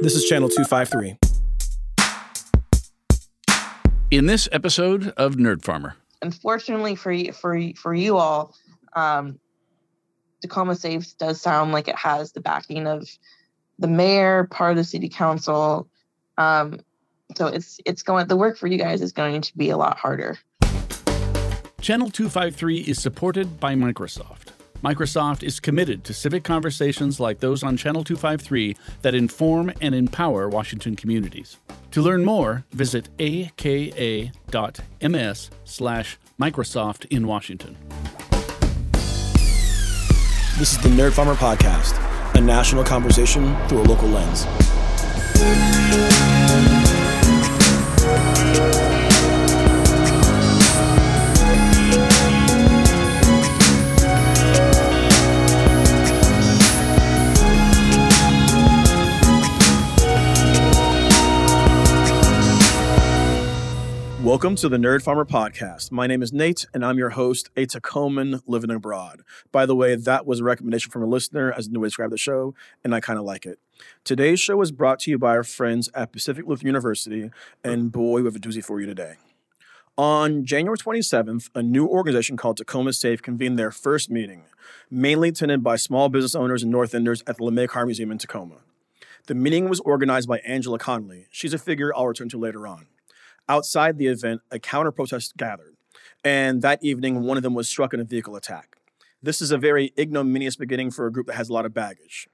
This is Channel 253. In this episode of Nerd Farmer, unfortunately for you, for for you all, um, Tacoma Safe does sound like it has the backing of the mayor, part of the city council. Um, so it's it's going the work for you guys is going to be a lot harder. Channel 253 is supported by Microsoft. Microsoft is committed to civic conversations like those on Channel 253 that inform and empower Washington communities. To learn more, visit aka.ms slash Microsoft in Washington. This is the Nerd Farmer Podcast, a national conversation through a local lens. Welcome to the Nerd Farmer Podcast. My name is Nate, and I'm your host, a Tacoman living abroad. By the way, that was a recommendation from a listener as a new way to describe the show, and I kind of like it. Today's show is brought to you by our friends at Pacific Lutheran University, and boy, we have a doozy for you today. On January 27th, a new organization called Tacoma Safe convened their first meeting, mainly attended by small business owners and North Enders at the LeMay Car Museum in Tacoma. The meeting was organized by Angela Connelly. She's a figure I'll return to later on. Outside the event, a counter protest gathered, and that evening, one of them was struck in a vehicle attack. This is a very ignominious beginning for a group that has a lot of baggage.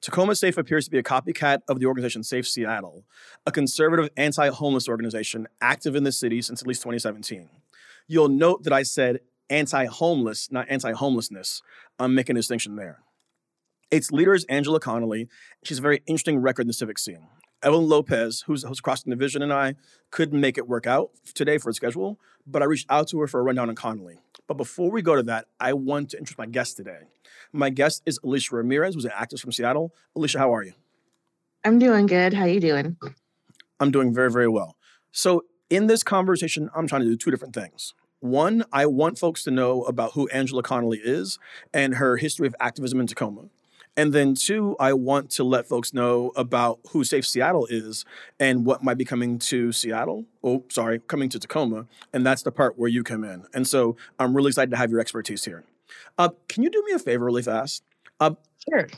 Tacoma Safe appears to be a copycat of the organization Safe Seattle, a conservative anti homeless organization active in the city since at least 2017. You'll note that I said anti homeless, not anti homelessness. I'm making a distinction there. Its leader is Angela Connelly. She's a very interesting record in the civic scene. Evelyn Lopez, who's, who's Crossing Division, and I couldn't make it work out today for a schedule, but I reached out to her for a rundown on Connelly. But before we go to that, I want to introduce my guest today. My guest is Alicia Ramirez, who's an actress from Seattle. Alicia, how are you? I'm doing good. How are you doing? I'm doing very, very well. So in this conversation, I'm trying to do two different things. One, I want folks to know about who Angela Connelly is and her history of activism in Tacoma. And then two, I want to let folks know about who Safe Seattle is and what might be coming to Seattle. Oh, sorry, coming to Tacoma. And that's the part where you come in. And so I'm really excited to have your expertise here. Uh, can you do me a favor really fast? Uh, sure.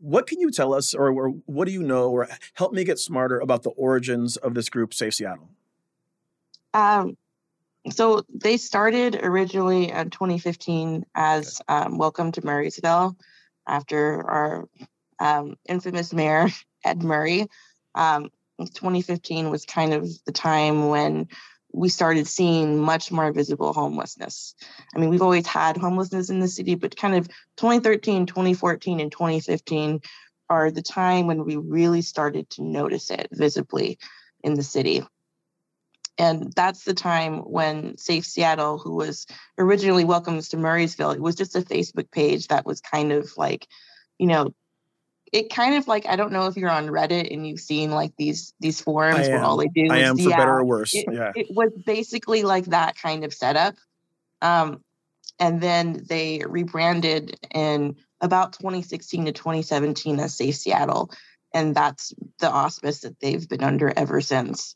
What can you tell us, or, or what do you know, or help me get smarter about the origins of this group, Safe Seattle? Um, so they started originally in 2015 as um, Welcome to Murrysville after our um, infamous mayor, Ed Murray. Um, 2015 was kind of the time when we started seeing much more visible homelessness. I mean, we've always had homelessness in the city, but kind of 2013, 2014, and 2015 are the time when we really started to notice it visibly in the city. And that's the time when Safe Seattle, who was originally Welcomes to Murraysville, it was just a Facebook page that was kind of like, you know, it kind of like I don't know if you're on Reddit and you've seen like these these forums where all they do I is am for yeah, better or worse. It, yeah. it was basically like that kind of setup. Um, and then they rebranded in about 2016 to 2017 as Safe Seattle. And that's the auspice that they've been under ever since.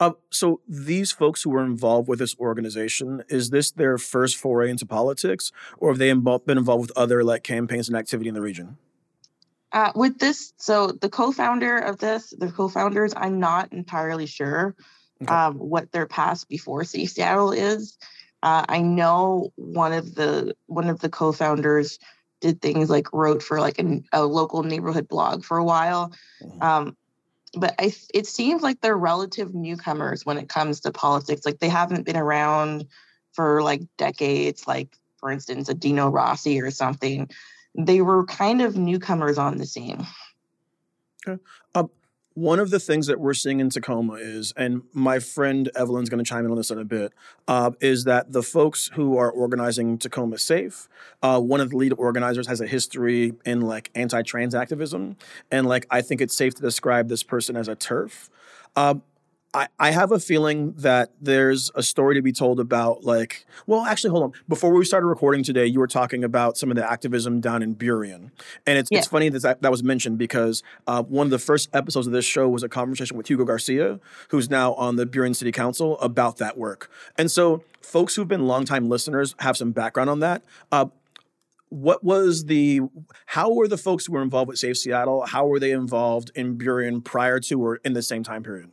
Uh, so these folks who were involved with this organization, is this their first foray into politics, or have they involved, been involved with other like campaigns and activity in the region? Uh, with this, so the co-founder of this, the co-founders, I'm not entirely sure Okay. um, what their past before Safe Seattle is. Uh, I know one of the one of the co-founders did things like wrote for like a, a local neighborhood blog for a while. Mhm. Um, but I, it seems like they're relative newcomers when it comes to politics. Like they haven't been around for like decades. Like for instance, a Dino Rossi or something. They were kind of newcomers on the scene. Um, One of the things that we're seeing in Tacoma is, and my friend Evelyn's going to chime in on this in a bit, uh, is that the folks who are organizing Tacoma Safe, uh, one of the lead organizers has a history in like anti-trans activism, and like I think it's safe to describe this person as a TERF. Uh, I, I have a feeling that there's a story to be told about like well actually hold on. Before we started recording today you were talking about some of the activism down in Burien. And it's, yeah. it's funny that, that that was mentioned because uh, one of the first episodes of this show was a conversation with Hugo Garcia who's now on the Burien City Council about that work. And so folks who've been longtime listeners have some background on that. Uh, what was the how were the folks who were involved with Safe Seattle how were they involved in Burien prior to or in the same time period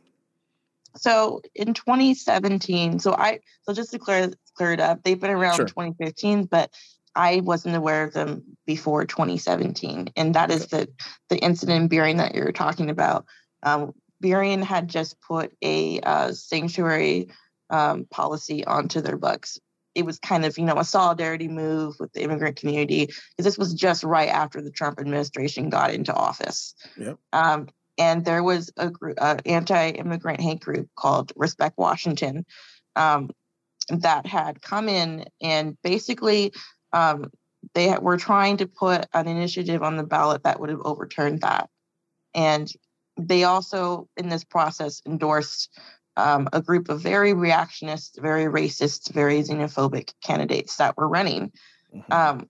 so in 2017, so I so just to clear clear it up, they've been around sure. 2015, but I wasn't aware of them before 2017, and that is the the incident in Burien that you're talking about. Um, Burien had just put a uh, sanctuary um, policy onto their books. It was kind of you know a solidarity move with the immigrant community because this was just right after the Trump administration got into office. Yep. Um, and there was a group, uh, anti-immigrant hate group called Respect Washington um, that had come in and basically um, they were trying to put an initiative on the ballot that would have overturned that. And they also, in this process, endorsed um, a group of very reactionist, very racist, very xenophobic candidates that were running. Mm-hmm. Um,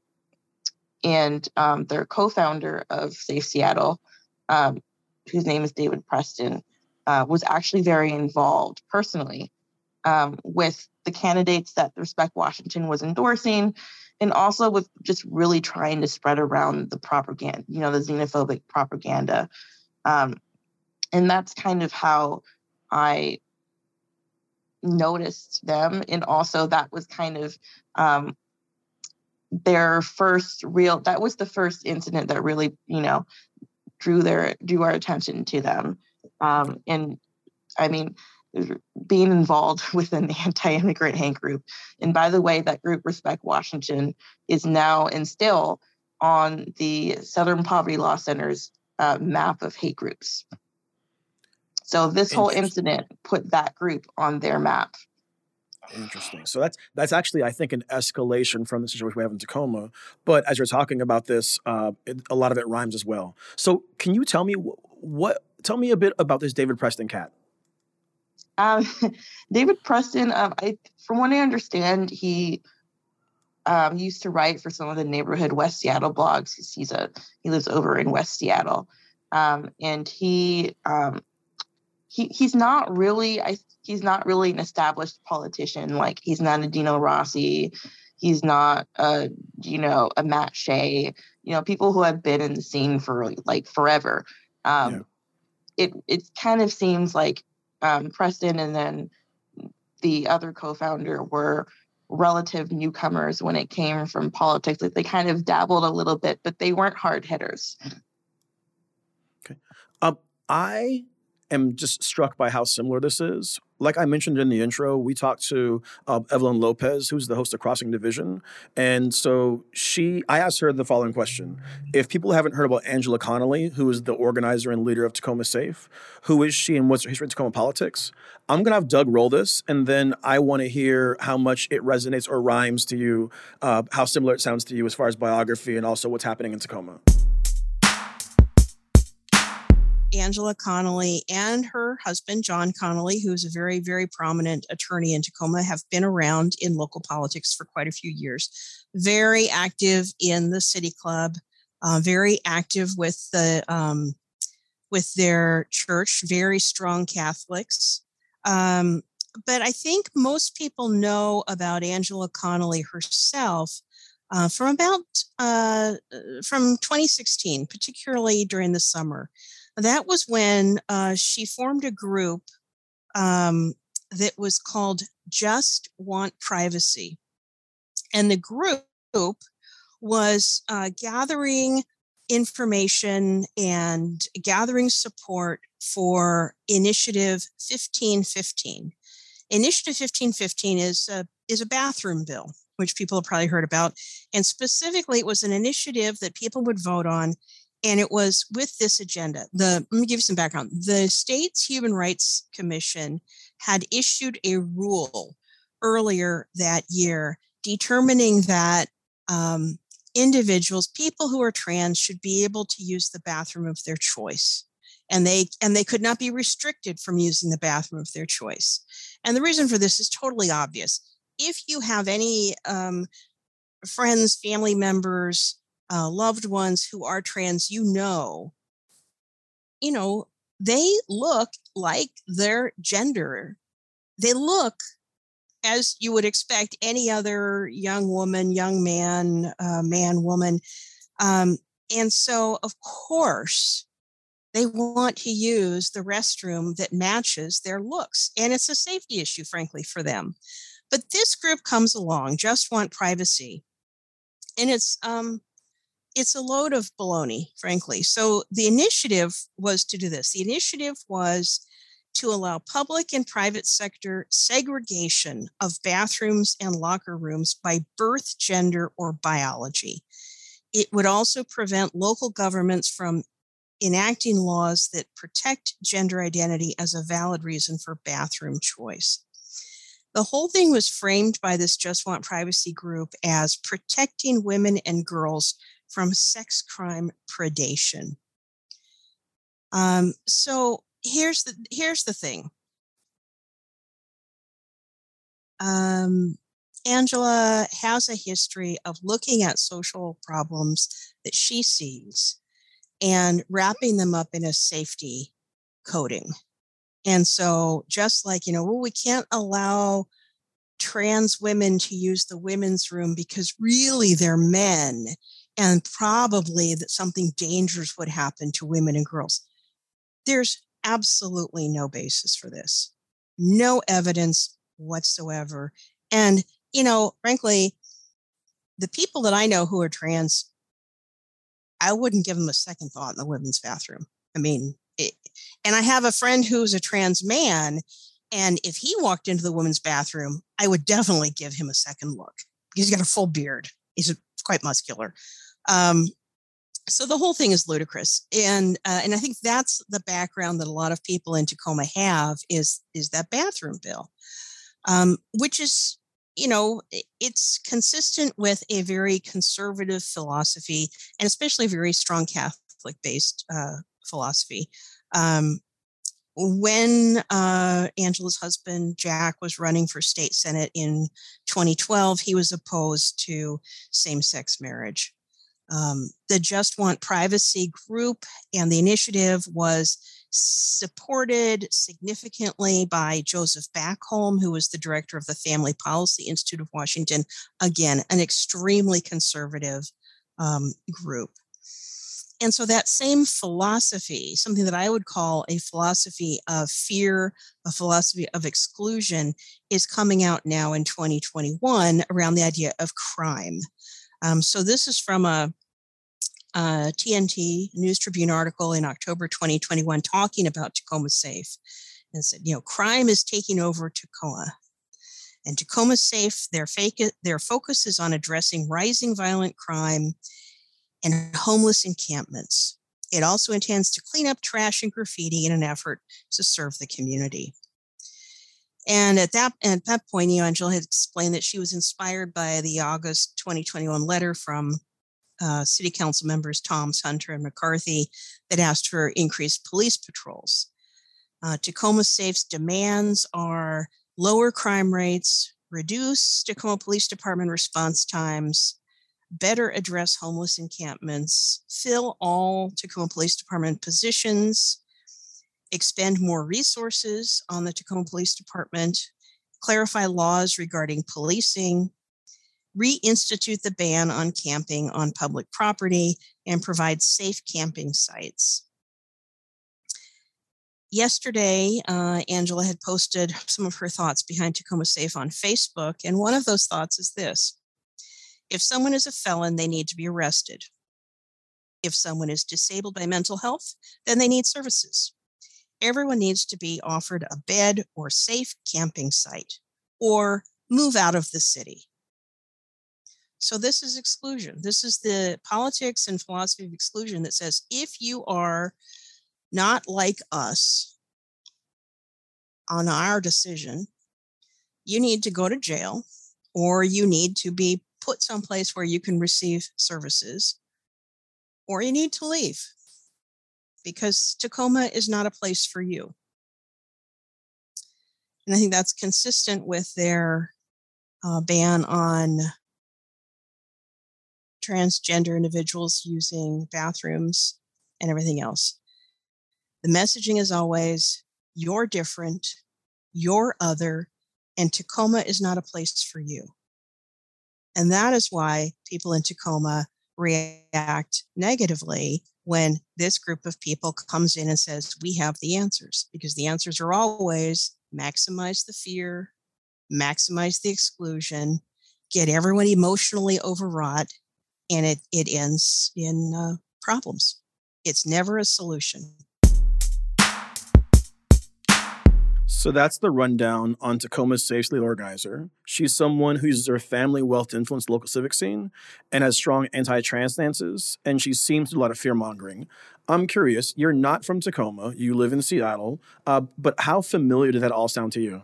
and um, their co-founder of Safe Seattle um, whose name is David Preston, uh, was actually very involved personally um, with the candidates that Respect Washington was endorsing, and also with just really trying to spread around the propaganda, you know, the xenophobic propaganda. Um, and that's kind of how I noticed them. And also, that was kind of um, their first real, that was the first incident that really, you know, drew their drew our attention to them. Um, and I mean, being involved with an anti-immigrant hate group. And by the way, that group Respect Washington is now and still on the Southern Poverty Law Center's uh, map of hate groups. So this whole incident put that group on their map. Interesting. So that's that's actually, I think, an escalation from the situation we have in Tacoma. But as you're talking about this, uh, it, a lot of it rhymes as well. So can you tell me what? Tell me a bit about this David Preston cat. Um, David Preston, um, I, from what I understand, he um, used to write for some of the neighborhood West Seattle blogs. He's a he lives over in West Seattle, um, and he um, he he's not really I he's not really an established politician. Like he's not a Dino Rossi. He's not a, you know, a Matt Shea, you know, people who have been in the scene for like forever. Um, yeah. It it kind of seems like um, Preston and then the other co-founder were relative newcomers when it came from politics. Like they kind of dabbled a little bit, but they weren't hard hitters. Okay. Um, I am just struck by how similar this is. Like I mentioned in the intro, we talked to uh, Evelyn Lopez, who's the host of Crossing Division, and so she, I asked her the following question: If people haven't heard about Angela Connelly, who is the organizer and leader of Tacoma Safe, who is she and what's her history in Tacoma politics? I'm gonna have Doug roll this, and then I want to hear how much it resonates or rhymes to you, uh, how similar it sounds to you as far as biography and also what's happening in Tacoma. Angela Connelly and her husband, John Connelly, who's a very, very prominent attorney in Tacoma, have been around in local politics for quite a few years. Very active in the city club, uh, very active with the um, with their church, very strong Catholics. Um, but I think most people know about Angela Connelly herself uh, from about uh, from 2016, particularly during the summer that was when uh, she formed a group um, that was called Just Want Privacy. And the group was uh, gathering information and gathering support for Initiative 1515. Initiative 1515 is a, is a bathroom bill, which people have probably heard about. And specifically, it was an initiative that people would vote on and it was with this agenda. The let me give you some background. The state's Human Rights Commission had issued a rule earlier that year determining that um, individuals, people who are trans, should be able to use the bathroom of their choice. and they and they could not be restricted from using the bathroom of their choice. And the reason for this is totally obvious. If you have any um, friends, family members, uh, loved ones who are trans, you know, you know, they look like their gender. They look as you would expect any other young woman, young man, uh, man, woman. Um, and so, of course, they want to use the restroom that matches their looks. And it's a safety issue, frankly, for them. But this group comes along, just want privacy. And it's um, it's a load of baloney, frankly. So the initiative was to do this. The initiative was to allow public and private sector segregation of bathrooms and locker rooms by birth, gender, or biology. It would also prevent local governments from enacting laws that protect gender identity as a valid reason for bathroom choice. The whole thing was framed by this Just Want Privacy group as protecting women and girls from sex crime predation. Um, so here's the here's the thing. Um, Angela has a history of looking at social problems that she sees and wrapping them up in a safety coding. And so, just like, you know, well, we can't allow trans women to use the women's room because really they're men and probably that something dangerous would happen to women and girls. There's absolutely no basis for this, no evidence whatsoever. And, you know, frankly, the people that I know who are trans, I wouldn't give them a second thought in the women's bathroom. I mean, it, and I have a friend who's a trans man. And if he walked into the women's bathroom, I would definitely give him a second look. He's got a full beard. He's quite muscular. Um, so the whole thing is ludicrous, and uh, and I think that's the background that a lot of people in Tacoma have is is that bathroom bill, um, which is you know it's consistent with a very conservative philosophy and especially a very strong Catholic based uh, philosophy. Um, when uh, Angela's husband Jack was running for state senate in 2012, he was opposed to same sex marriage. Um, the Just Want Privacy group and the initiative was supported significantly by Joseph Backholm, who was the director of the Family Policy Institute of Washington. Again, an extremely conservative um, group. And so that same philosophy, something that I would call a philosophy of fear, a philosophy of exclusion, is coming out now in 2021 around the idea of crime. Um, so this is from a, a, TNT News Tribune article in October 2021 talking about Tacoma Safe and said, you know, crime is taking over Tacoma. And Tacoma Safe, their, fake, their focus is on addressing rising violent crime and homeless encampments. It also intends to clean up trash and graffiti in an effort to serve the community. And at that at that point, Angela had explained that she was inspired by the August 2021 letter from uh, City Council members Thoms, Hunter, and McCarthy that asked for increased police patrols. Uh, Tacoma Safe's demands are lower crime rates, reduce Tacoma Police Department response times, better address homeless encampments, fill all Tacoma Police Department positions, expend more resources on the Tacoma Police Department, clarify laws regarding policing, reinstitute the ban on camping on public property, and provide safe camping sites. Yesterday, uh, Angela had posted some of her thoughts behind Tacoma Safe on Facebook, and one of those thoughts is this If someone is a felon, they need to be arrested. If someone is disabled by mental health, then they need services everyone needs to be offered a bed or safe camping site or move out of the city. So, this is exclusion. This is the politics and philosophy of exclusion that says if you are not like us on our decision, you need to go to jail or you need to be put someplace where you can receive services or you need to leave because Tacoma is not a place for you. And I think that's consistent with their uh, ban on transgender individuals using bathrooms and everything else. The messaging is always you're different, you're other, and Tacoma is not a place for you. And that is why people in Tacoma react negatively when this group of people comes in and says, We have the answers, because the answers are always maximize the fear, maximize the exclusion, get everyone emotionally overwrought, and it, it ends in uh, problems. It's never a solution. So that's the rundown on Tacoma's Safe Lead Organizer. She's someone who uses her family wealth to influence the local civic scene and has strong anti trans stances, and she seems to do a lot of fear mongering. I'm curious, you're not from Tacoma, you live in Seattle, uh, but how familiar did that all sound to you?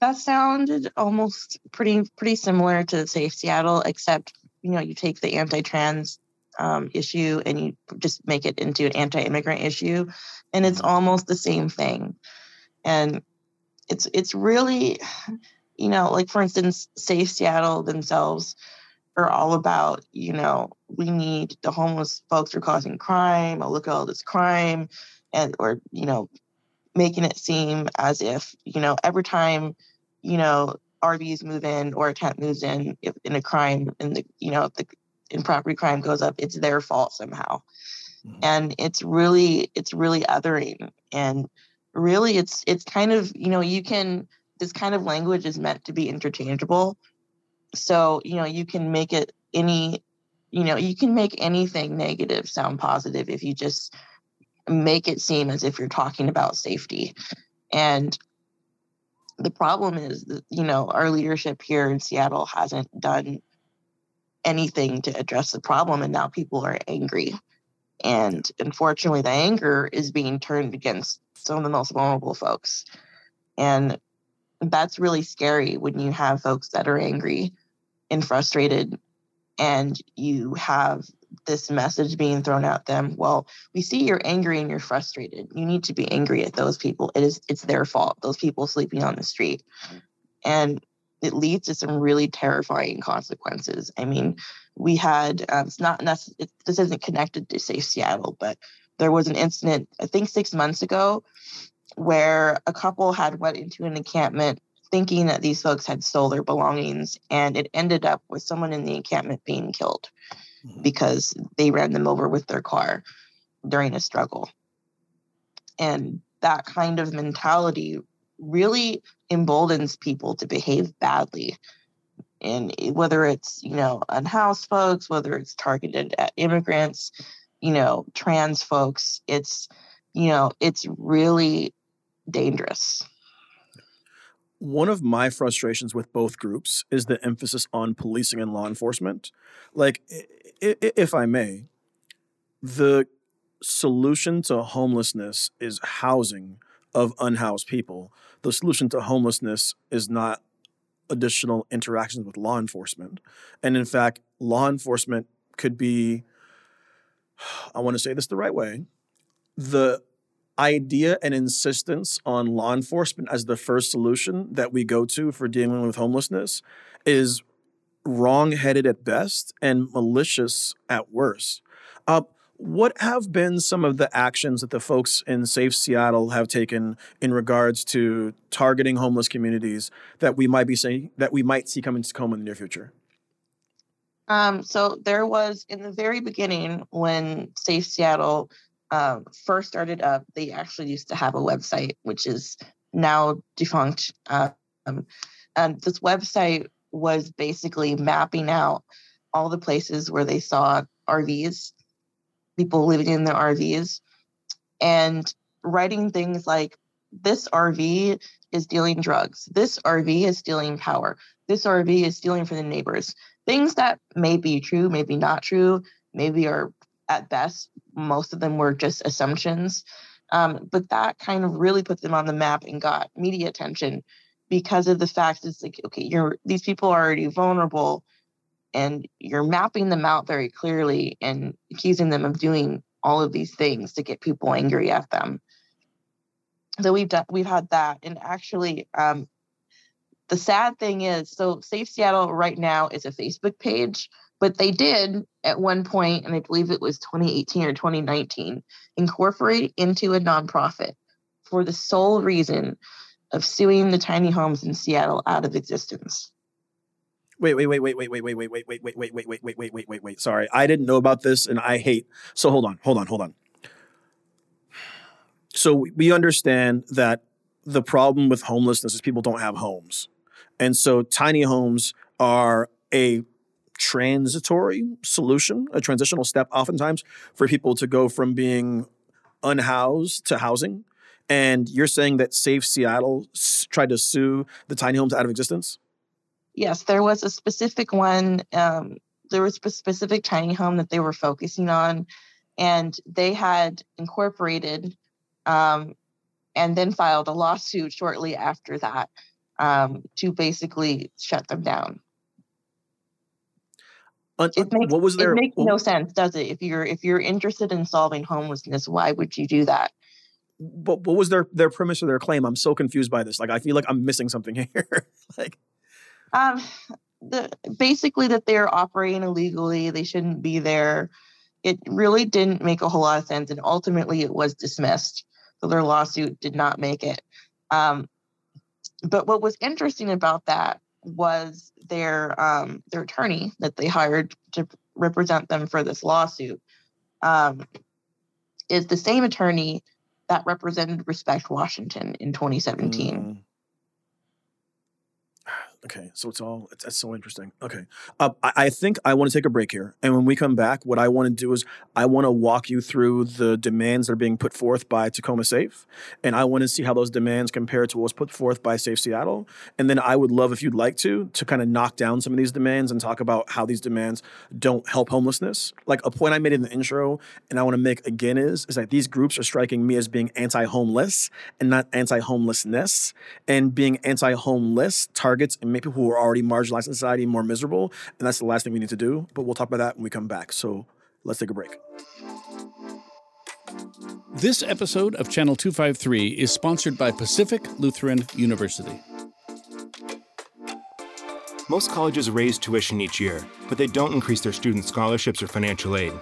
That sounded almost pretty pretty similar to the Safe Seattle, except you know you take the anti-trans um, issue and you just make it into an anti-immigrant issue, and it's mm-hmm. almost the same thing and it's it's really you know like for instance safe seattle themselves are all about you know we need the homeless folks are causing crime oh look at all this crime and or you know making it seem as if you know every time you know rvs move in or a tent moves in if in a crime and the you know the in property crime goes up it's their fault somehow mm-hmm. and it's really it's really othering and really it's it's kind of you know you can this kind of language is meant to be interchangeable. So you know you can make it any you know you can make anything negative sound positive if you just make it seem as if you're talking about safety. And the problem is that you know our leadership here in seattle hasn't done anything to address the problem and now people are angry. And unfortunately the anger is being turned against some of the most vulnerable folks. And that's really scary when you have folks that are angry and frustrated and you have this message being thrown at them. Well we see you're angry and you're frustrated. You need to be angry at those people. It is it's their fault those people sleeping on the street. And it leads to some really terrifying consequences. I mean we had um, it's not this isn't connected to safe seattle but there was an incident, I think six months ago, where a couple had went into an encampment thinking that these folks had stole their belongings, and it ended up with someone in the encampment being killed mm-hmm. because they ran them over with their car during a struggle. And that kind of mentality really emboldens people to behave badly. And whether it's, you know, unhoused folks, whether it's targeted at immigrants, you know, trans folks. It's, you know, it's really dangerous. One of my frustrations with both groups is the emphasis on policing and law enforcement. Like, if I may, the solution to homelessness is housing of unhoused people. The solution to homelessness is not additional interactions with law enforcement. And in fact, law enforcement could be I want to say this the right way. The idea and insistence on law enforcement as the first solution that we go to for dealing with homelessness is wrong-headed at best and malicious at worst. Uh, what have been some of the actions that the folks in Safe Seattle have taken in regards to targeting homeless communities that we might be saying that we might see coming to Tacoma in the near future? Um, so there was in the very beginning when Safe Seattle um, first started up, they actually used to have a website, which is now defunct. Um, and this website was basically mapping out all the places where they saw RVs, people living in the RVs, and writing things like, this RV is dealing drugs. This RV is stealing power. This RV is stealing from the neighbors things that may be true, maybe not true, maybe are at best, most of them were just assumptions. Um, but that kind of really put them on the map and got media attention because of the fact it's like, okay, you're these people are already vulnerable and you're mapping them out very clearly and accusing them of doing all of these things to get people angry at them. So we've done we've had that, and actually, um, the sad thing is, so Safe Seattle right now is a Facebook page, but they did at one point, and I believe it was 2018 or 2019, incorporate into a nonprofit for the sole reason of suing the tiny homes in Seattle out of existence. Wait, wait, wait, wait, wait, wait, wait, wait, wait, wait, wait, wait, wait, wait, wait, wait, wait, wait, wait. Sorry, I didn't know about this, and I hate. So hold on, hold on, hold on. So we understand that the problem with homelessness is people don't have homes, and so tiny homes are a transitory solution, a transitional step, oftentimes for people to go from being unhoused to housing. And you're saying that Safe Seattle tried to sue the tiny homes out of existence? Yes, there was a specific one. Um, there was a specific tiny home that they were focusing on, and they had incorporated um, and then filed a lawsuit shortly after that um, to basically shut them down. Uh, it makes, what was there? It makes no sense, does it? If you're if you're interested in solving homelessness, why would you do that? But what was their their premise or their claim? I'm so confused by this. Like I feel like I'm missing something here. like um, the basically that they're operating illegally. They shouldn't be there. It really didn't make a whole lot of sense, and ultimately it was dismissed. So their lawsuit did not make it. Um, but what was interesting about that was their um, their attorney that they hired to represent them for this lawsuit um, is the same attorney that represented Respect Washington in 2017. Mm. Okay, so it's all it's, that's so interesting. Okay, uh, I, I, think I want to take a break here, and when we come back, what I want to do is I want to walk you through the demands that are being put forth by Tacoma Safe, and I want to see how those demands compare to what was put forth by Safe Seattle, and then I would love if you'd like to to kind of knock down some of these demands and talk about how these demands don't help homelessness. Like a point I made in the intro, and I want to make again is is that these groups are striking me as being anti-homeless and not anti-homelessness, and being anti-homeless targets and make people who are already marginalized in society more miserable. And that's the last thing we need to do. But we'll talk about that when we come back. So let's take a break. This episode of Channel 253 is sponsored by Pacific Lutheran University. Most colleges raise tuition each year, but they don't increase their student scholarships or financial aid.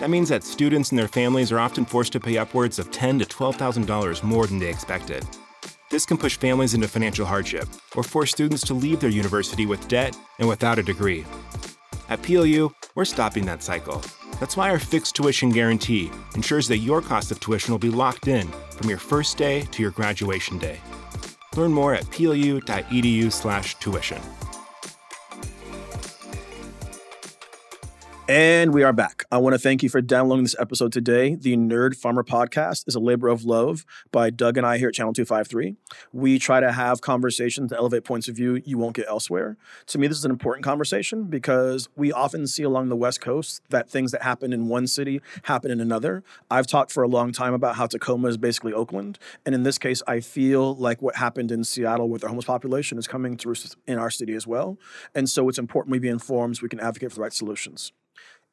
That means that students and their families are often forced to pay upwards of 10 to $12,000 more than they expected. This can push families into financial hardship or force students to leave their university with debt and without a degree. At PLU, we're stopping that cycle. That's why our fixed tuition guarantee ensures that your cost of tuition will be locked in from your first day to your graduation day. Learn more at plu.edu/tuition. And we are back. I want to thank you for downloading this episode today. The Nerd Farmer Podcast is a labor of love by Doug and I here at Channel 253. We try to have conversations to elevate points of view you won't get elsewhere. To me, this is an important conversation because we often see along the West Coast that things that happen in one city happen in another. I've talked for a long time about how Tacoma is basically Oakland. And in this case, I feel like what happened in Seattle with our homeless population is coming through in our city as well. And so it's important we be informed so we can advocate for the right solutions.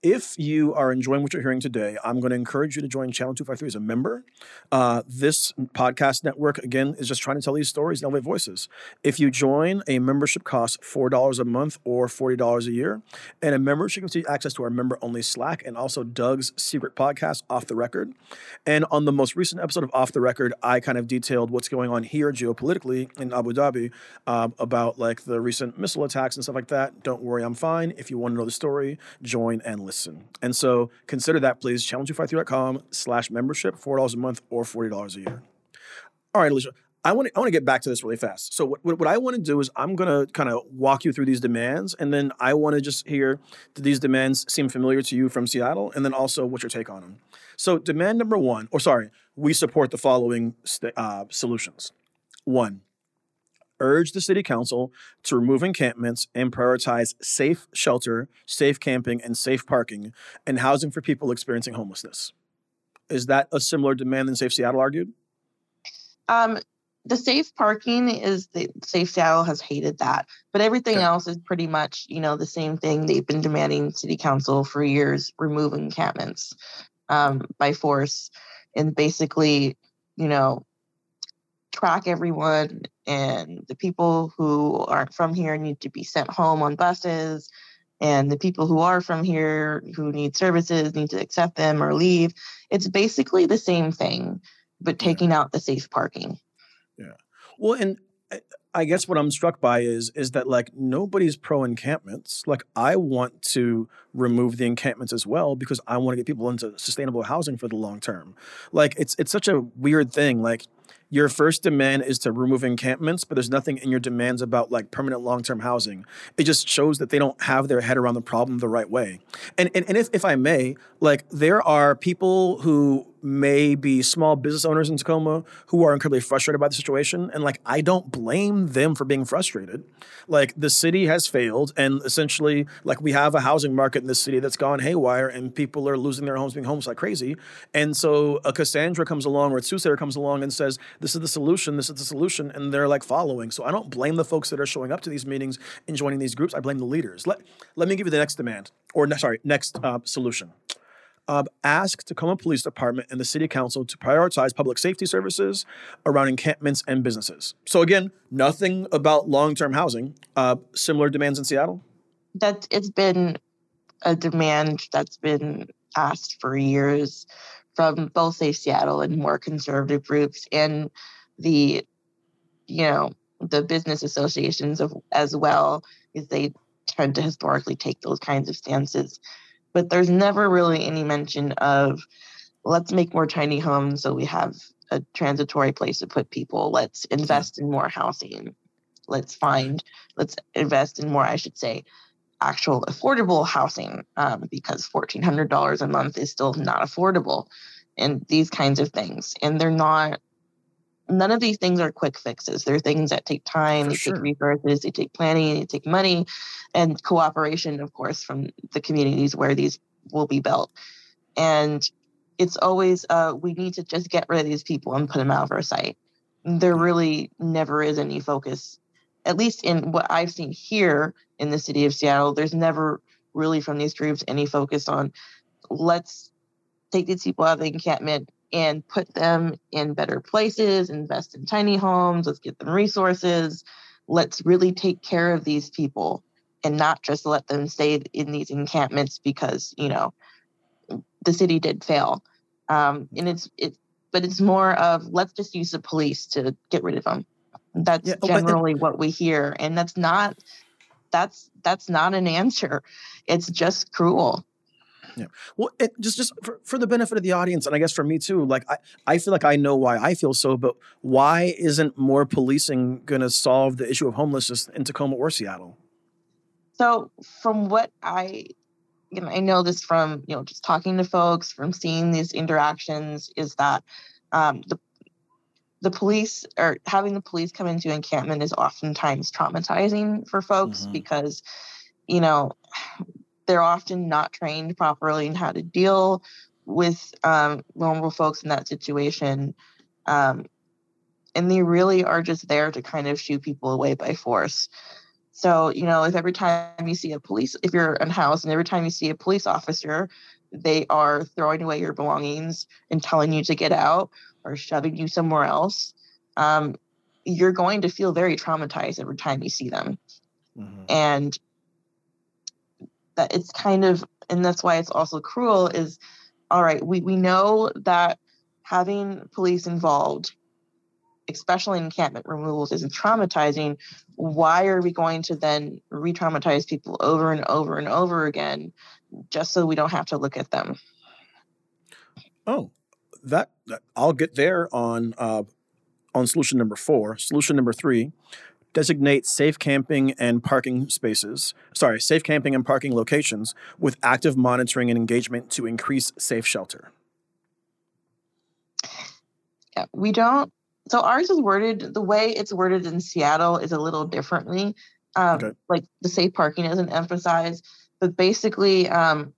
If you are enjoying what you're hearing today, I'm going to encourage you to join Channel 253 as a member. Uh, this podcast network, again, is just trying to tell these stories and elevate voices. If you join, a membership costs $4 a month or $40 a year. And a membership gives you access to our member only Slack and also Doug's secret podcast, Off the Record. And on the most recent episode of Off the Record, I kind of detailed what's going on here geopolitically in Abu Dhabi um, about like the recent missile attacks and stuff like that. Don't worry, I'm fine. If you want to know the story, join and listen. And so consider that, please. Channel253.com slash membership, $4 a month or $40 a year. All right, Alicia. I want to I want to get back to this really fast. So what, what I want to do is I'm going to kind of walk you through these demands, and then I want to just hear do these demands seem familiar to you from Seattle, and then also what's your take on them. So demand number one, or sorry, we support the following st- uh, solutions. One, urge the city council to remove encampments and prioritize safe shelter, safe camping, and safe parking and housing for people experiencing homelessness. Is that a similar demand than Safe Seattle argued? Um, the safe parking is the Safe Seattle has hated that, but everything okay. else is pretty much you know the same thing. They've been demanding city council for years remove encampments. um, by force and basically, you know, track everyone and the people who aren't from here need to be sent home on buses and the people who are from here who need services need to accept them or leave. It's basically the same thing but taking out the safe parking. Yeah. Well and I guess what I'm struck by is is that like nobody's pro encampments. Like I want to remove the encampments as well because I want to get people into sustainable housing for the long term. Like it's it's such a weird thing. Like your first demand is to remove encampments, but there's nothing in your demands about like permanent long term housing. It just shows that they don't have their head around the problem the right way. And and, and if, if I may, like there are people who may be small business owners in Tacoma who are incredibly frustrated by the situation. And like, I don't blame them for being frustrated. Like, the city has failed. And essentially, like, we have a housing market in this city that's gone haywire and people are losing their homes, being homeless like crazy. And so a Cassandra comes along or a Soothsayer comes along and says, This is the solution, this is the solution. And they're like following. So I don't blame the folks that are showing up to these meetings and joining these groups. I blame the leaders. Let, let me give you the next demand or, sorry, next uh, solution uh, ask Tacoma Police Department and the City Council to prioritize public safety services around encampments and businesses. So again, nothing about long-term housing. Uh, similar demands in Seattle. That it's been a demand that's been asked for years from both Safe Seattle and more conservative groups and the you know the business associations of as well is they tend to historically take those kinds of stances but there's never really any mention of let's make more tiny homes so we have a transitory place to put people. Let's invest in more housing. Let's find, let's invest in more, I should say, actual affordable housing um, because $1,400 a month is still not affordable and these kinds of things. And they're not, none of these things are quick fixes. They're things that take time, they sure. take resources, they take planning, they take money and cooperation, of course, from the communities where these will be built. And it's always uh, we need to just get rid of these people and put them out of our sight. There really never is any focus, at least in what I've seen here in the city of Seattle. There's never really from these groups any focus on let's take these people out of the encampment and put them in better places, invest in tiny homes, let's get them resources. Let's really take care of these people and not just let them stay in these encampments because you know the city did fail. Um, and it's it but it's more of let's just use the police to get rid of them that's yeah, generally what we hear and that's not that's that's not an answer. It's just cruel yeah. Well, it, just just for, for the benefit of the audience, and I guess for me too, like I, I feel like I know why I feel so, but why isn't more policing going to solve the issue of homelessness in Tacoma or Seattle? So from what I you know, I know this from you know just talking to folks, from seeing these interactions, is that um, the the police or having the police come into encampment is oftentimes traumatizing for folks mm-hmm. because you know they're often not trained properly in how to deal with um, vulnerable folks in that situation um, and they really are just there to kind of shoo people away by force so, you know, if every time you see a police, if you're in house and every time you see a police officer, they are throwing away your belongings and telling you to get out or shoving you somewhere else, um, you're going to feel very traumatized every time you see them. Mm-hmm. And that it's kind of, and that's why it's also cruel is all right, we, we know that having police involved especially in encampment removals, is traumatizing, why are we going to then re traumatize people over and over and over again just so we don't have to look at them? Oh, that, that I'll get there on uh, on solution number four. Solution number three designate safe camping and parking spaces, sorry, safe camping and parking locations with active monitoring and engagement to increase safe shelter. Yeah, we don't so ours is worded the way it's worded in Seattle is a little differently. Um, okay. Like the safe parking isn't emphasized, but basically, um,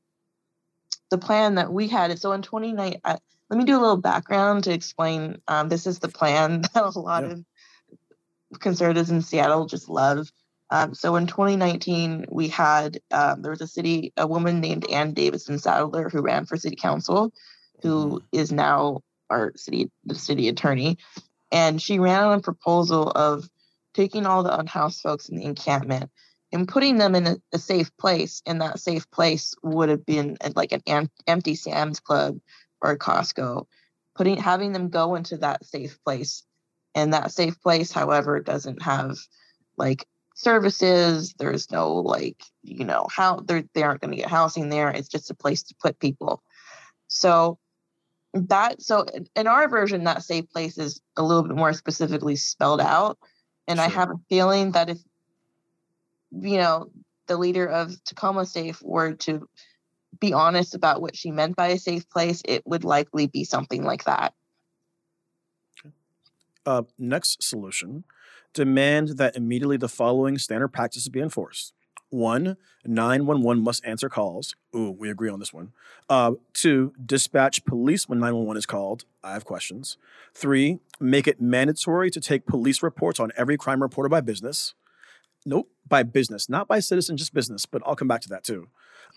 the plan that we had so in 29. Uh, let me do a little background to explain. Um, this is the plan that a lot yeah. of conservatives in Seattle just love. Um, so in 2019, we had um, there was a city, a woman named Ann Davison Sattler who ran for city council. who is now our city the city attorney, and she ran on a proposal of taking all the unhoused folks in the encampment and putting them in a, a safe place. And that safe place would have been like an em- empty Sam's Club or a Costco. Putting having them go into that safe place, and that safe place, however, doesn't have like services. There's no like you know how they're they aren't going to get housing there. It's just a place to put people. So that so in our version, that safe place is a little bit more specifically spelled out. And I have a feeling that if you know the leader of Tacoma Safe were to be honest about what she meant by a safe place, it would likely be something like that. Uh, next solution demand that immediately the following standard practices be enforced. One, 911 must answer calls. Ooh, we agree on this one. Uh, two, dispatch police when 911 is called. I have questions. Three, make it mandatory to take police reports on every crime reported by business. Nope, by business, not by citizen, just business, but I'll come back to that too.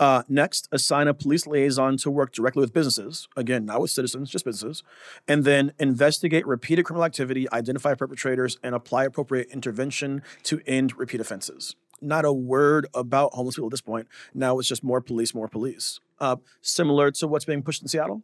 Uh, next, assign a police liaison to work directly with businesses. Again, not with citizens, just businesses. And then investigate repeated criminal activity, identify perpetrators, and apply appropriate intervention to end repeat offenses. Not a word about homeless people at this point. Now it's just more police, more police. Uh, similar to what's being pushed in Seattle.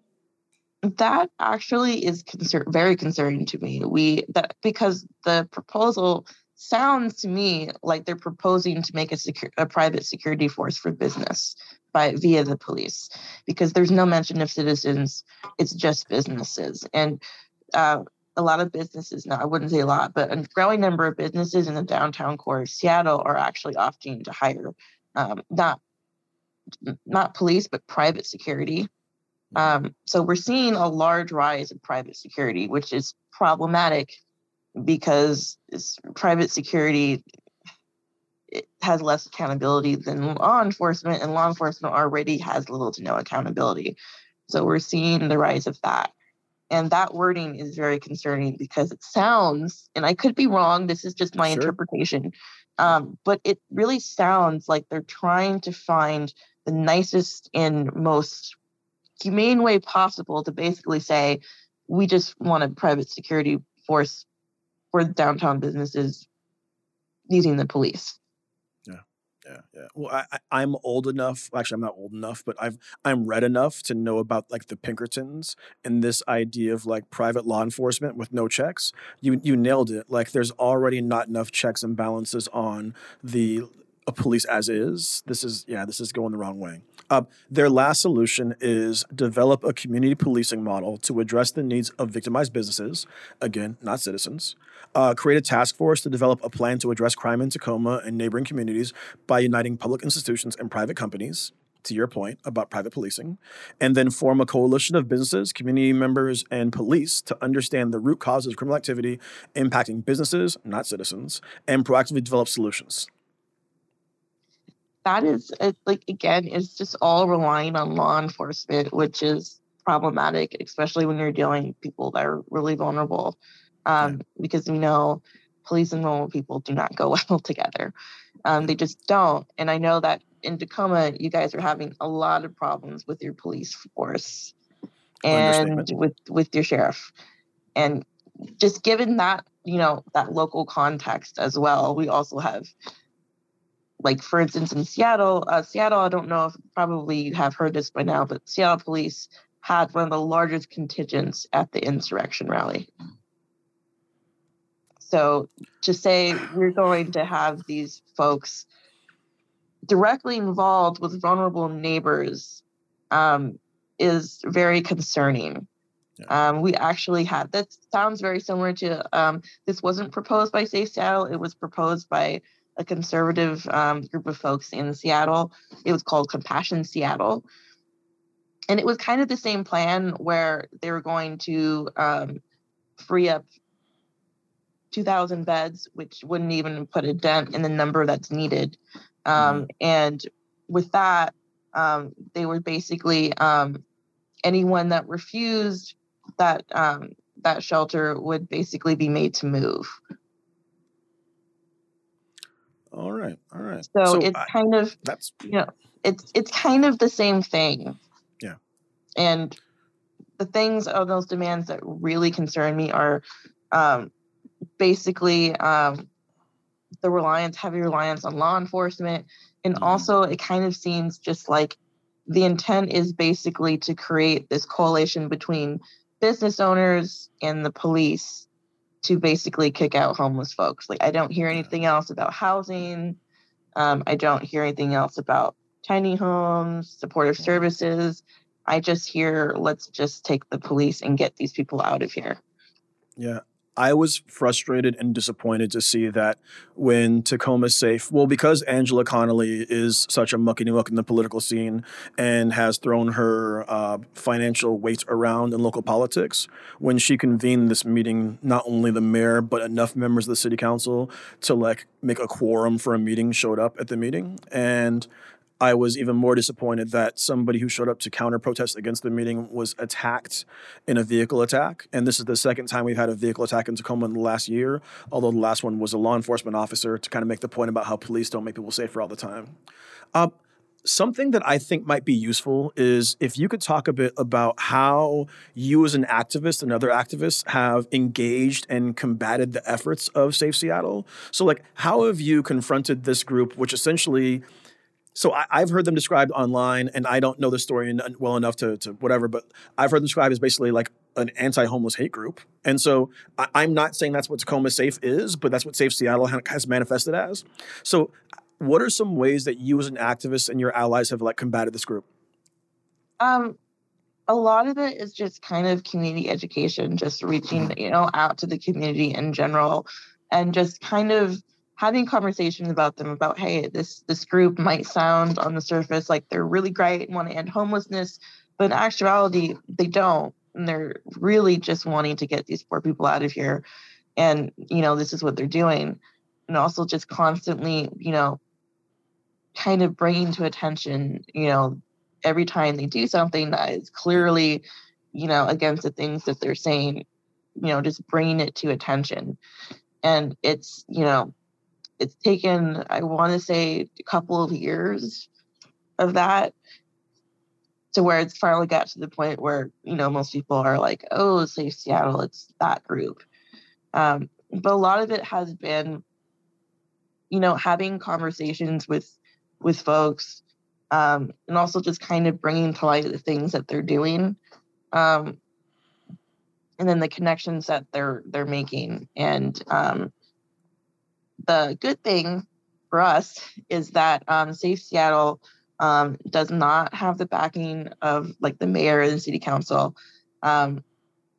That actually is concern- very concerning to me. We that because the proposal sounds to me like they're proposing to make a secure a private security force for business by via the police because there's no mention of citizens. It's just businesses and uh, a lot of businesses now. I wouldn't say a lot, but a growing number of businesses in the downtown core of Seattle are actually opting to hire um, not not police but private security um, so we're seeing a large rise in private security, which is problematic because private security it has less accountability than law enforcement, and law enforcement already has little to no accountability. So we're seeing the rise of that. And that wording is very concerning because it sounds, and I could be wrong, this is just my Sure. interpretation, um, but it really sounds like they're trying to find the nicest and most humane way possible to basically say we just want a private security force for downtown businesses using the police. Yeah, yeah. Yeah. Well, I, I, I'm old enough. Actually, I'm not old enough, but I've I'm read enough to know about like the Pinkertons and this idea of like private law enforcement with no checks. You you nailed it. Like, there's already not enough checks and balances on the police as is. This is yeah, this is going the wrong way. Uh, their last solution is develop a community policing model to address the needs of victimized businesses. Again, not citizens. Uh, create a task force to develop a plan to address crime in Tacoma and neighboring communities by uniting public institutions and private companies. To your point about private policing, and then form a coalition of businesses, community members, and police to understand the root causes of criminal activity impacting businesses, not citizens, and proactively develop solutions. That is like again, it's just all relying on law enforcement, which is problematic, especially when you're dealing with people that are really vulnerable. Um, Because we know police and normal people do not go well together. Um, they just don't. And I know that in Tacoma, you guys are having a lot of problems with your police force and with with your sheriff. And just given that, you know, that local context as well, we also have like for instance in Seattle, uh, Seattle, I don't know if probably you have heard this by now, but Seattle police had one of the largest contingents at the insurrection rally. So to say we're going to have these folks directly involved with vulnerable neighbors um, is very concerning. Um, we actually had that sounds very similar to um, this wasn't proposed by Safe Seattle. It was proposed by a conservative um, group of folks in Seattle. It was called Compassion Seattle. And it was kind of the same plan where they were going to um, free up 2,000 beds, which wouldn't even put a dent in the number that's needed. Um, And with that, um, they were basically um, anyone that refused that um, that shelter would basically be made to move. All right, all right. So, it's I- kind of that's you know it's it's kind of the same thing. Yeah. And the things of those demands that really concern me are um, basically um, the reliance, heavy reliance on law enforcement. And mm-hmm. also, it kind of seems just like the intent is basically to create this coalition between business owners and the police to basically kick out homeless folks. Like, I don't hear anything else about housing. Um, I don't hear anything else about tiny homes, supportive services. I just hear, let's just take the police and get these people out of here. Yeah. I was frustrated and disappointed to see that when Tacoma Safe, well, because Angela Connelly is such a muckety muck in the political scene and has thrown her uh, financial weight around in local politics, when she convened this meeting, not only the mayor, but enough members of the city council to like make a quorum for a meeting showed up at the meeting. And I was even more disappointed that somebody who showed up to counter protest against the meeting was attacked in a vehicle attack. And this is the second time we've had a vehicle attack in Tacoma in the last year, although the last one was a law enforcement officer to kind of make the point about how police don't make people safer all the time. Uh, something that I think might be useful is if you could talk a bit about how you, as an activist and other activists, have engaged and combated the efforts of Safe Seattle. So, like, how have you confronted this group, which essentially so I, have heard them described online, and I don't know the story well enough to, to whatever, but I've heard them described as basically like an anti-homeless hate group. And so I, am not saying that's what Tacoma Safe is, but that's what Safe Seattle has manifested as. So, what are some ways that you, as an activist, and your allies have like combated this group? Um, a lot of it is just kind of community education, just reaching you know out to the community in general, and just kind of having conversations about them about hey this this group might sound on the surface like they're really great and want to end homelessness but in actuality they don't and they're really just wanting to get these poor people out of here. And you know this is what they're doing. And also just constantly you know kind of bringing to attention you know every time they do something that is clearly you know against the things that they're saying you know just bringing it to attention. And it's you know it's taken i want to say a couple of years of that to where it's finally got to the point where you know most people are like oh safe seattle it's that group. Um, but a lot of it has been you know having conversations with with folks um, and also just kind of bringing to light the things that they're doing um, and then the connections that they're they're making and um, the good thing for us is that um, Safe Seattle um, does not have the backing of like the mayor and city council. Um,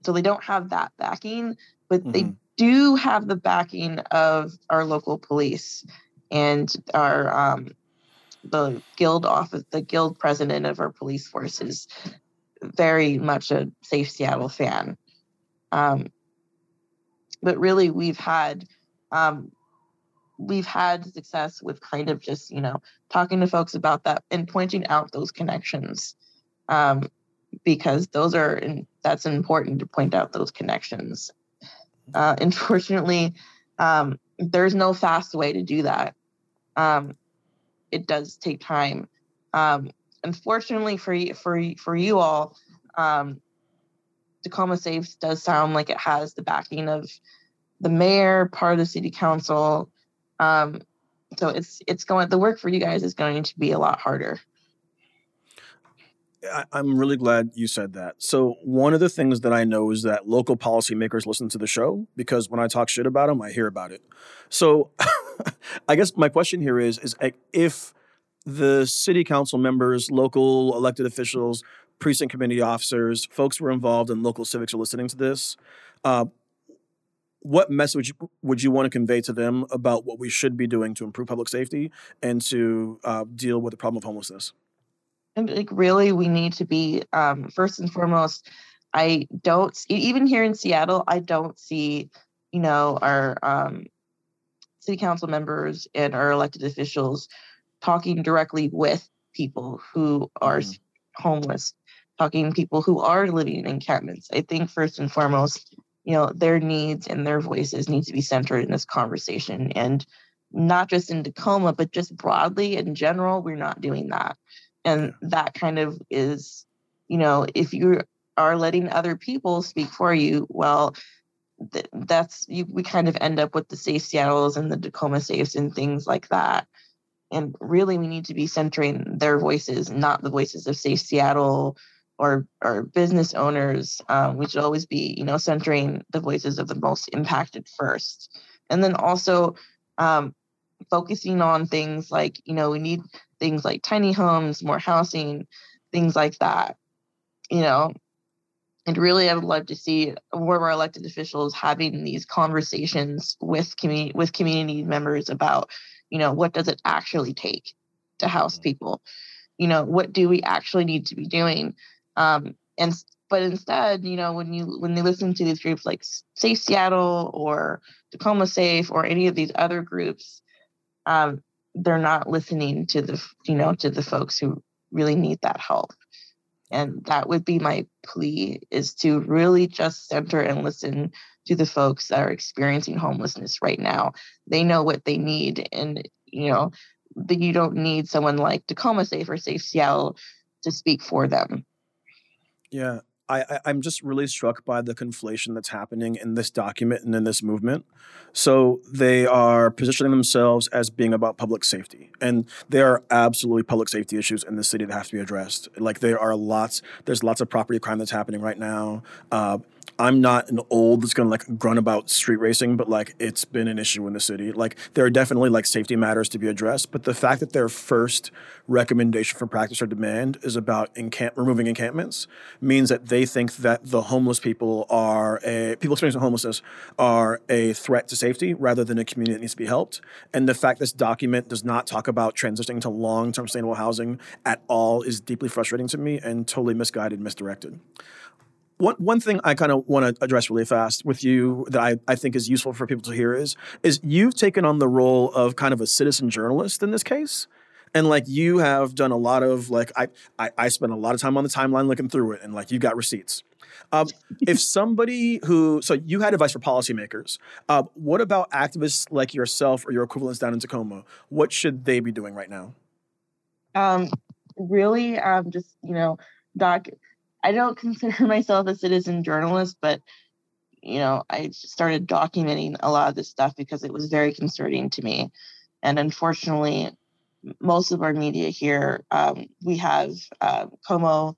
so they don't have that backing, but mm-hmm. they do have the backing of our local police and our um, the guild office, the guild president of our police force is very much a Safe Seattle fan. Um, but really, we've had um, we've had success with kind of just you know talking to folks about that and pointing out those connections um, because those are in, that's important to point out those connections. Uh, unfortunately um, there's no fast way to do that. Um, it does take time. Um, unfortunately for you for for you all um, tacoma saves does sound like it has the backing of the mayor part of the city council um, so it's it's going the work for you guys is going to be a lot harder. I, I'm really glad you said that. So one of the things that I know is that local policymakers listen to the show because when I talk shit about them, I hear about it. So I guess my question here is is if the city council members, local elected officials, precinct committee officers, folks who are involved in local civics are listening to this. Uh, what message would you want to convey to them about what we should be doing to improve public safety and to uh, deal with the problem of homelessness? And like really, we need to be um, first and foremost. I don't even here in Seattle. I don't see, you know, our um, city council members and our elected officials talking directly with people who are mm-hmm. homeless, talking people who are living in encampments. I think first and foremost, you know their needs and their voices need to be centered in this conversation and not just in tacoma but just broadly in general we're not doing that and that kind of is you know if you are letting other people speak for you, well, th- that's you, we kind of end up with the Safe Seattles and the Tacoma Safes and things like that. And really, we need to be centering their voices, not the voices of Safe Seattle or or business owners. Um, we should always be, you know, centering the voices of the most impacted first, and then also um, focusing on things like, you know, we need things like tiny homes, more housing, things like that. You know, and really, I would love to see more of our elected officials having these conversations with community with community members about, you know, what does it actually take to house mm-hmm. people? You know, what do we actually need to be doing? Um, and but instead, you know, when you when they listen to these groups like Safe Seattle or Tacoma Safe or any of these other groups, um, they're not listening to the you know to the folks who really need that help. And that would be my plea is to really just center and listen to the folks that are experiencing homelessness right now. They know what they need and you know that you don't need someone like tacoma safe or safe seattle to speak for them yeah I, I'm just really struck by the conflation that's happening in this document and in this movement. So they are positioning themselves as being about public safety, and there are absolutely public safety issues in the city that have to be addressed. Like there are lots, there's lots of property crime that's happening right now. Uh, I'm not an old that's gonna like grunt about street racing, but like it's been an issue in the city. Like there are definitely like safety matters to be addressed, but the fact that their first recommendation for practice or demand is about encamp removing encampments means that they think that the homeless people are a people experiencing homelessness are a threat to safety rather than a community that needs to be helped. And the fact this document does not talk about transitioning to long-term sustainable housing at all is deeply frustrating to me and totally misguided, misdirected. One, one thing I kind of want to address really fast with you that I, I think is useful for people to hear is is you've taken on the role of kind of a citizen journalist in this case. And like you have done a lot of like I, I I spent a lot of time on the timeline looking through it and like you've got receipts. Um, if somebody who so you had advice for policymakers. Uh, what about activists like yourself or your equivalents down in tacoma? What should they be doing right now? Um really um just you know doc I don't consider myself a citizen journalist, but you know, I started documenting a lot of this stuff because it was very concerning to me. And unfortunately, most of our media here, um, we have uh, KOMO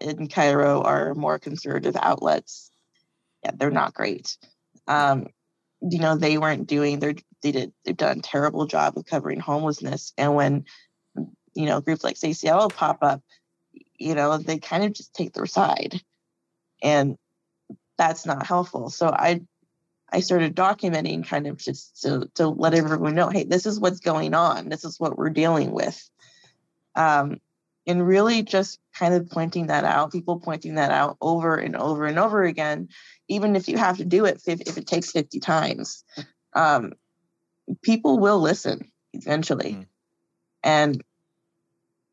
and KIRO are more conservative outlets. Yeah, they're not great. Um, you know, they weren't doing their they did they've done a terrible job of covering homelessness. And when you know groups like CCL pop up, you know, they kind of just take their side. And that's not helpful. So I I started documenting kind of just to, to let everyone know, hey, this is what's going on. This is what we're dealing with. Um, and really just kind of pointing that out, people pointing that out over and over and over again, even if you have to do it if, if it takes 50 times, um, people will listen eventually. Mm. And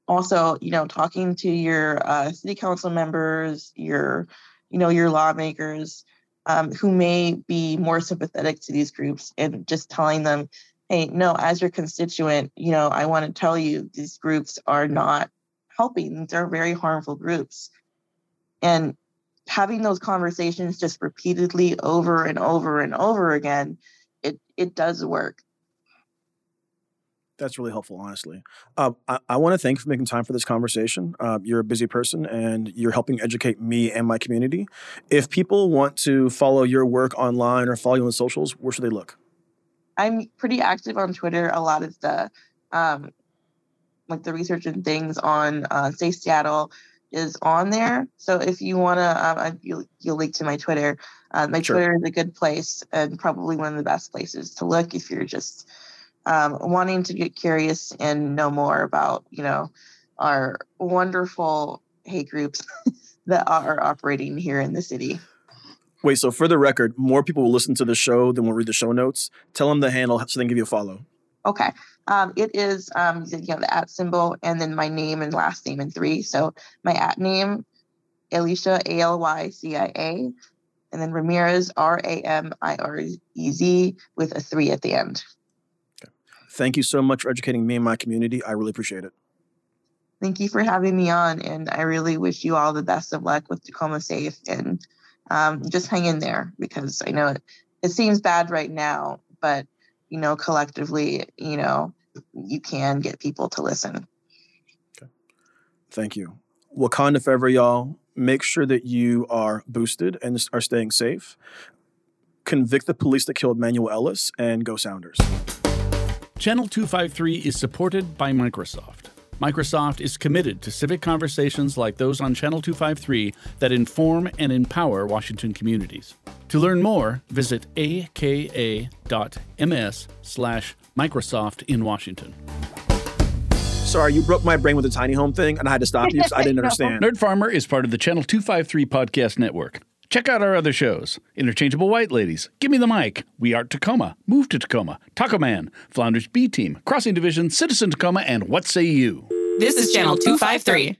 also, you know, talking to your uh, city council members, your, you know, your lawmakers um, who may be more sympathetic to these groups and just telling them, hey, no, as your constituent, you know, I want to tell you these groups are not helping. They're very harmful groups. And having those conversations just repeatedly over and over and over again, it it does work that's really helpful, honestly. Uh, I, I want to thank you for making time for this conversation. Uh, you're a busy person and you're helping educate me and my community. If people want to follow your work online or follow you on socials, where should they look? I'm pretty active on Twitter. A lot of the um, like the research and things on uh, Safe Seattle is on there. So if you want to, um, you'll, you'll link to my Twitter. Uh, my sure. Twitter is a good place and probably one of the best places to look if you're just um, wanting to get curious and know more about, you know, our wonderful hate groups that are operating here in the city. Wait, so for the record, more people will listen to the show than will read the show notes. Tell them the handle so they can give you a follow. Okay. Um, it is um, you know, the at symbol and then my name and last name in three. So my at name, Alycia, A L Y C I A, and then Ramirez, R A M I R E Z, with a three at the end. Thank you so much for educating me and my community. I really appreciate it. Thank you for having me on. And I really wish you all the best of luck with Tacoma Safe and um, just hang in there because I know it, it seems bad right now, but you know, collectively, you know, you can get people to listen. Okay. Thank you. Wakanda forever, y'all. Make sure that you are boosted and are staying safe. Convict the police that killed Manuel Ellis and go Sounders. Channel 253 is supported by Microsoft. Microsoft is committed to civic conversations like those on Channel 253 that inform and empower Washington communities. To learn more, visit aka.ms slash Microsoft in Washington. Sorry, you broke my brain with the tiny home thing, and I had to stop you because I didn't understand. Nerd Farmer is part of the Channel 253 podcast network. Check out our other shows Interchangeable White Ladies, Give Me the Mic, We Art Tacoma, Move to Tacoma, Taco Man, Flounders B Team, Crossing Division, Citizen Tacoma, and What Say You? This is Channel 253.